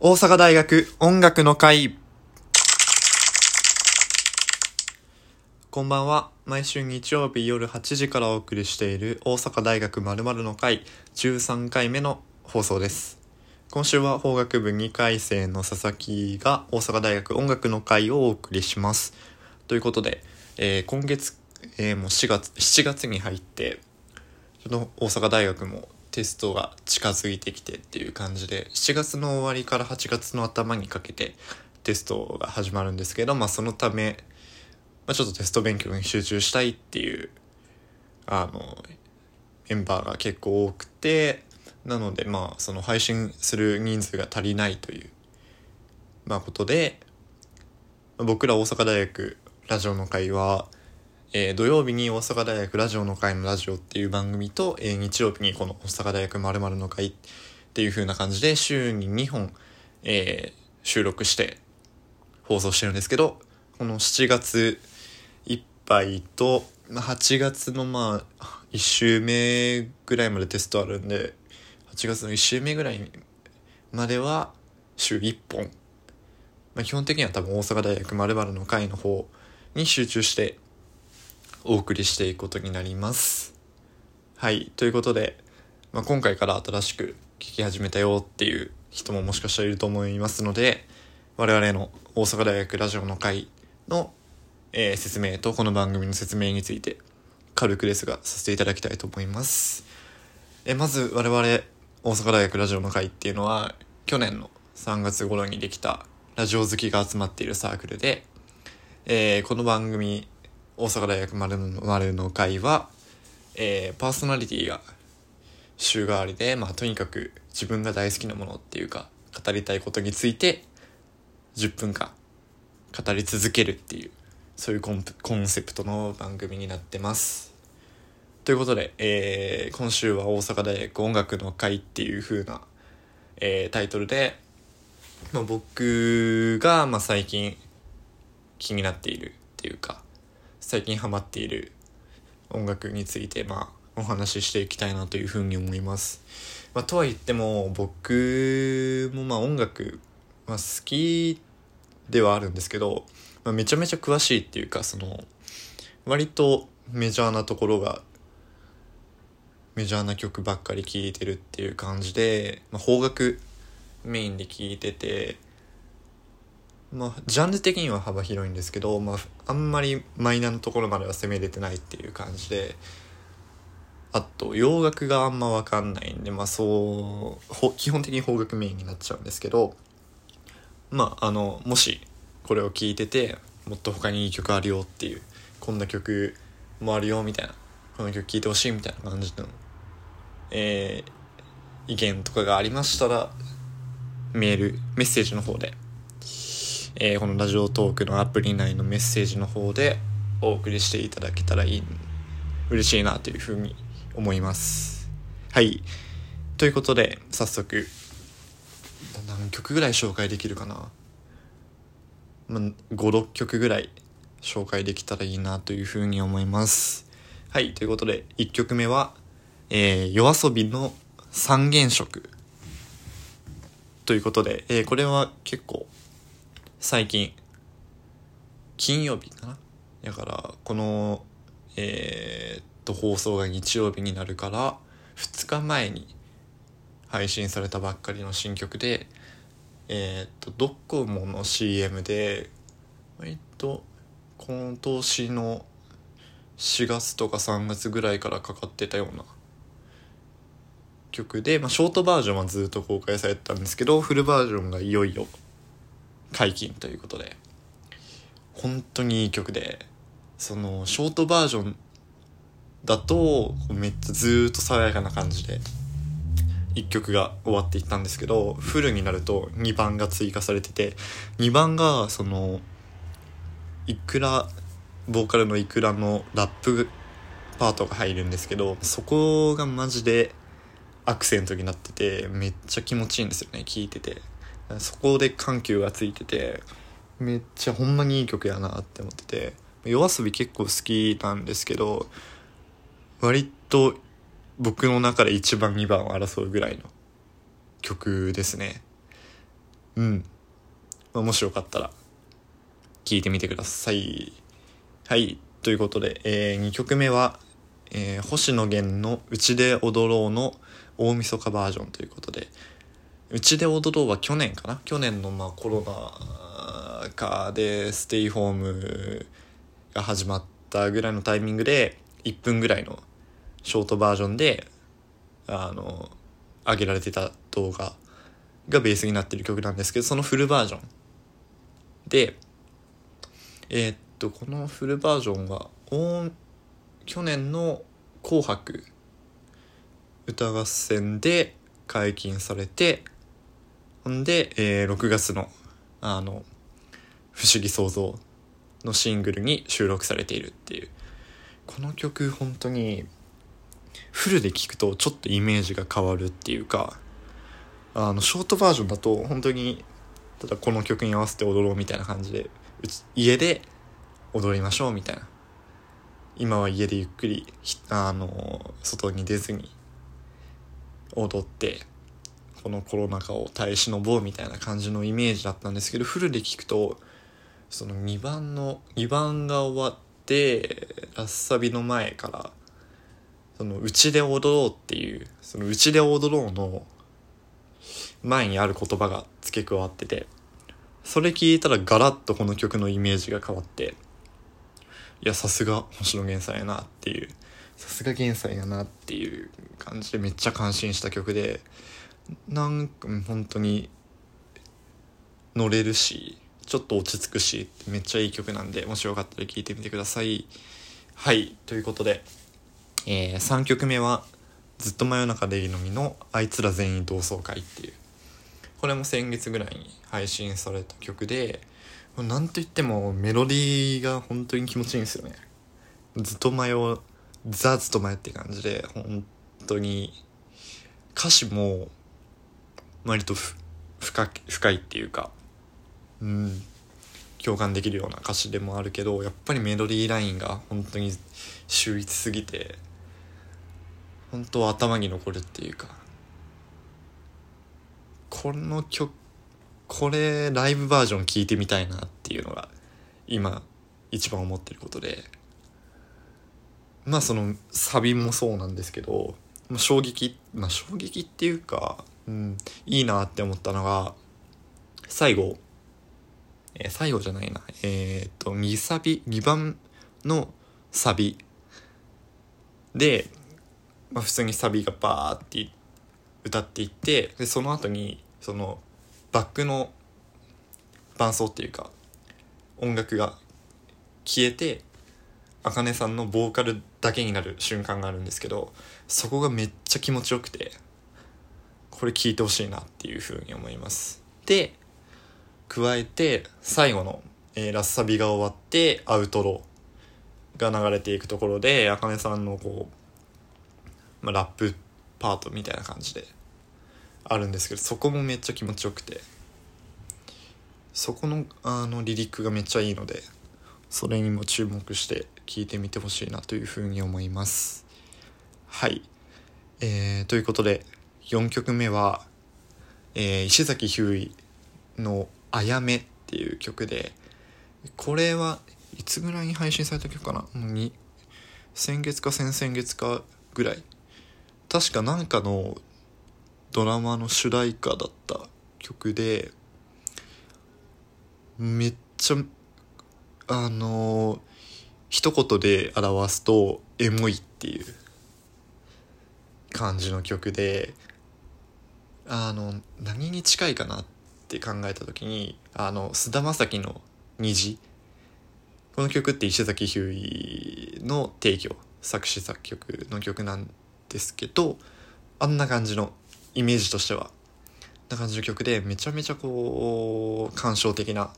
大阪大学音楽の会。こんばんは。毎週日曜日夜8時からお送りしている大阪大学〇〇の会13回目の放送です。今週は法学部2回生の佐々木が大阪大学音楽の会をお送りします。ということで、えー今月、えーもう4月7月に入ってちょっと大阪大学もテストが近づいてきてっていう感じで7月の終わりから8月の頭にかけてテストが始まるんですけど、まあ、そのため、まあ、ちょっとテスト勉強に集中したいっていうあのメンバーが結構多くてなのでまあその配信する人数が足りないという、まあ、ことで僕ら大阪大学ラジオの会はえー土曜日に大阪大学ラジオの会のラジオっていう番組と、えー日曜日にこの大阪大学〇〇の会っていう風な感じで週に2本、えー収録して放送してるんですけど、この7月いっぱいと、8月のまあ1週目ぐらいまでテストあるんで、8月の1週目ぐらいまでは週1本。まあ、基本的には多分大阪大学〇〇の会の方に集中してお送りしていくことになります。はい。ということで、まあ、今回から新しく聞き始めたよっていう人ももしかしたらいると思いますので、我々の大阪大学ラジオの会の、えー説明とこの番組の説明について軽くですがさせていただきたいと思います。えまず我々大阪大学ラジオの会っていうのは去年の3月頃にできたラジオ好きが集まっているサークルで、えーこの番組大阪大学丸の丸の会は、えーパーソナリティが週替わりで、まあ、とにかく自分が大好きなものっていうか語りたいことについて10分間語り続けるっていうそういうコンコンセプトの番組になってます。ということで、えー今週は大阪大学音楽の会っていう風な、えータイトルで、まあ、僕が、まあ、最近気になっているっていうか最近ハマっている音楽についてまあお話ししていきたいなというふうに思います。まあ、とは言っても僕もまあ音楽、まあ、好きではあるんですけど、まあ、めちゃめちゃ詳しいっていうかその割とメジャーなところがメジャーな曲ばっかり聴いてるっていう感じで、まあ、邦楽メインで聴いててまあ、ジャンル的には幅広いんですけど、まあ、あんまりマイナーなところまでは攻めれてないっていう感じであと洋楽があんま分かんないんで、まあ、そう基本的に邦楽メインになっちゃうんですけどまああのもしこれを聞いててもっと他にいい曲あるよっていうこんな曲もあるよみたいなこの曲聴いてほしいみたいな感じの、えー意見とかがありましたらメールメッセージの方でえーこのラジオトークのアプリ内のメッセージの方でお送りしていただけたらいい嬉しいなというふうに思います。はい。ということで早速何曲ぐらい紹介できるかな、ま、56曲ぐらい紹介できたらいいなというふうに思います。はい。ということで1曲目は、えー、夜遊びの三原色。ということで、えーこれは結構最近。金曜日かな？だからこのえーっと放送が日曜日になるから2日前に配信されたばっかりの新曲でえーっとドコモの CM で割と今年の4月とか3月ぐらいからかかってたような曲で、まあ、ショートバージョンはずっと公開されてたんですけどフルバージョンがいよいよ解禁ということで。本当にいい曲でそのショートバージョンだとめっちゃずっと爽やかな感じで1曲が終わっていったんですけどフルになると2番が追加されてて2番がそのいくらボーカルのいくらのラップパートが入るんですけどそこがマジでアクセントになっててめっちゃ気持ちいいんですよね聴いてて。そこで緩急がついててめっちゃほんまにいい曲やなって思ってて夜遊び結構好きなんですけど割と僕の中で1番2番を争うぐらいの曲ですね。うん、まあ、もしよかったら聞いてみてください。はい。ということで、えー、2曲目は、えー、星野源の「うちで踊ろう」の大晦日バージョンということで「うちで踊ろう」は去年かな？去年のまあコロナ禍でステイホームが始まったぐらいのタイミングで1分ぐらいのショートバージョンであの上げられてた動画がベースになってる曲なんですけどそのフルバージョンでえー、っとこのフルバージョンは去年の「紅白歌合戦」で解禁されてほんで、えー、6月のあの「不思議創造」のシングルに収録されているっていう。この曲本当にフルで聴くとちょっとイメージが変わるっていうかあのショートバージョンだと本当にただこの曲に合わせて踊ろうみたいな感じで家で踊りましょうみたいな。今は家でゆっくりあの外に出ずに踊ってこのコロナ禍を耐え忍ぼうみたいな感じのイメージだったんですけどフルで聴くとその2番の2番が終わってラッサビの前からそのうちで踊ろうっていうそのうちで踊ろうの前にある言葉が付け加わっててそれ聞いたらガラッとこの曲のイメージが変わっていやさすが星野源さんやなっていうさすが源さんやなっていう感じでめっちゃ感心した曲でなんか本当に乗れるしちょっと落ち着くしめっちゃいい曲なんでもしよかったら聴いてみてください。はいということで、えー、3曲目はずっと真夜中でいいのみの「あいつら全員同窓会」っていう。これも先月ぐらいに配信された曲でなんといってもメロディーが本当に気持ちいいんですよね。ずっと迷うザずっと迷って感じで本当に歌詞も割と深深いっていうかうん共感できるような歌詞でもあるけどやっぱりメロディーラインが本当に秀逸すぎて本当頭に残るっていうかこの曲これライブバージョン聴いてみたいなっていうのが今一番思ってることでまあそのサビもそうなんですけど衝撃まあ衝撃っていうか、うん、いいなって思ったのが最後。えー、最後じゃないな。えー、っと2サビ2番のサビ。で、まあ、普通にサビがバーって歌っていってでその後にそのバックの伴奏っていうか音楽が消えてあかねさんのボーカルだけになる瞬間があるんですけどそこがめっちゃ気持ちよくて。これ聴いてほしいなっていうふうに思います。で加えて最後の、えー、ラッサビが終わってアウトローが流れていくところであかねさんのこう、まあ、ラップパートみたいな感じであるんですけどそこもめっちゃ気持ちよくてそこのあのリリックがめっちゃいいのでそれにも注目して聴いてみてほしいなというふうに思います。はい。えー、ということで4曲目は、えー、石崎ひゅーいの「あやめ」っていう曲でこれはいつぐらいに配信された曲かな？に先月か先々月かぐらい。確かなんかのドラマの主題歌だった曲でめっちゃあのー、一言で表すとエモいっていう感じの曲であの何に近いかなって考えた時にあの菅田将暉の「虹」この曲って石崎ひゅーいの提供作詞作曲の曲なんですけどあんな感じのイメージとしてはな感じの曲でめちゃめちゃこう感傷的な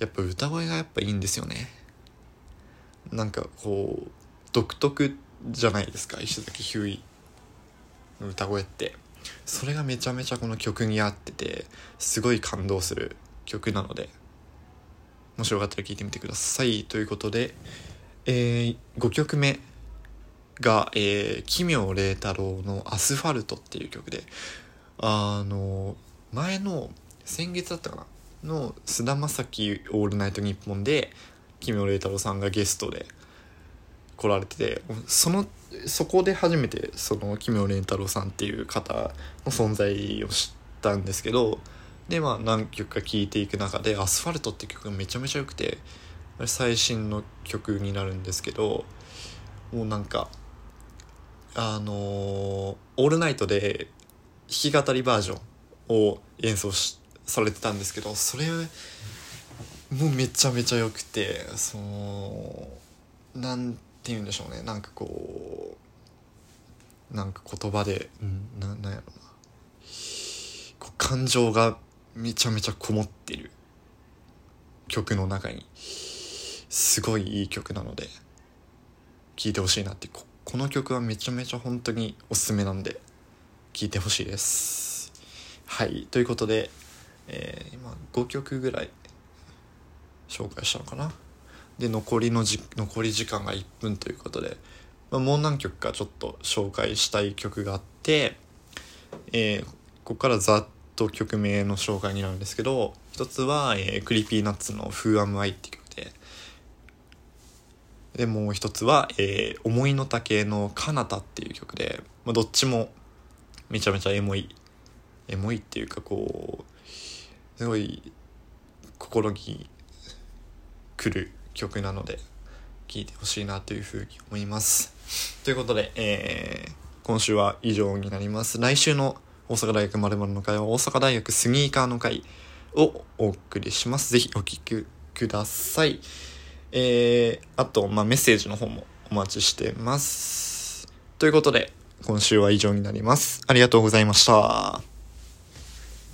やっぱ歌声がやっぱいいんですよね。なんかこう独特じゃないですか石崎ひゅーいの歌声って。それがめちゃめちゃこの曲に合っててすごい感動する曲なのでもしよかったら聴いてみてください。ということで、えー、5曲目が、えー、奇妙麗太郎の「アスファルト」っていう曲であの前の先月だったかな？の菅田将暉オールナイトニッポンで木村麗太郎さんがゲストで来られててそのそこで初めてその木村麗太郎さんっていう方の存在を知ったんですけどでまあ何曲か聴いていく中で「アスファルト」って曲がめちゃめちゃ良くて最新の曲になるんですけどもうなんかあのー、オールナイトで弾き語りバージョンを演奏しされてたんですけどそれもうめちゃめちゃ良くてそのなんて言うんでしょうね。なんかこうなんか言葉で、うん、ななんやろな。こう感情がめちゃめちゃこもってる。曲の中に。すごいいい曲なので聴いてほしいなって。ここの曲はめちゃめちゃ本当におすすめなんで聴いてほしいです。はい。ということでえー、今5曲ぐらい紹介したのかなで残りのじ残り時間が1分ということで、まあ、もう何曲かちょっと紹介したい曲があって、えー、ここからざっと曲名の紹介になるんですけど一つは、えー、 Creepy Nuts の「Who Am I」って曲ででもう一つは、えー「思いの丈の彼方」っていう曲で、まあ、どっちもめちゃめちゃエモいエモいっていうかこうすごい心に来る曲なので聴いてほしいなというふうに思います。ということで、えー、今週は以上になります。来週の大阪大学まるの会は大阪大学スニーカーの会をお送りします。ぜひお聴きください。えー、あと、まあ、メッセージの方もお待ちしてます。ということで、今週は以上になります。ありがとうございました。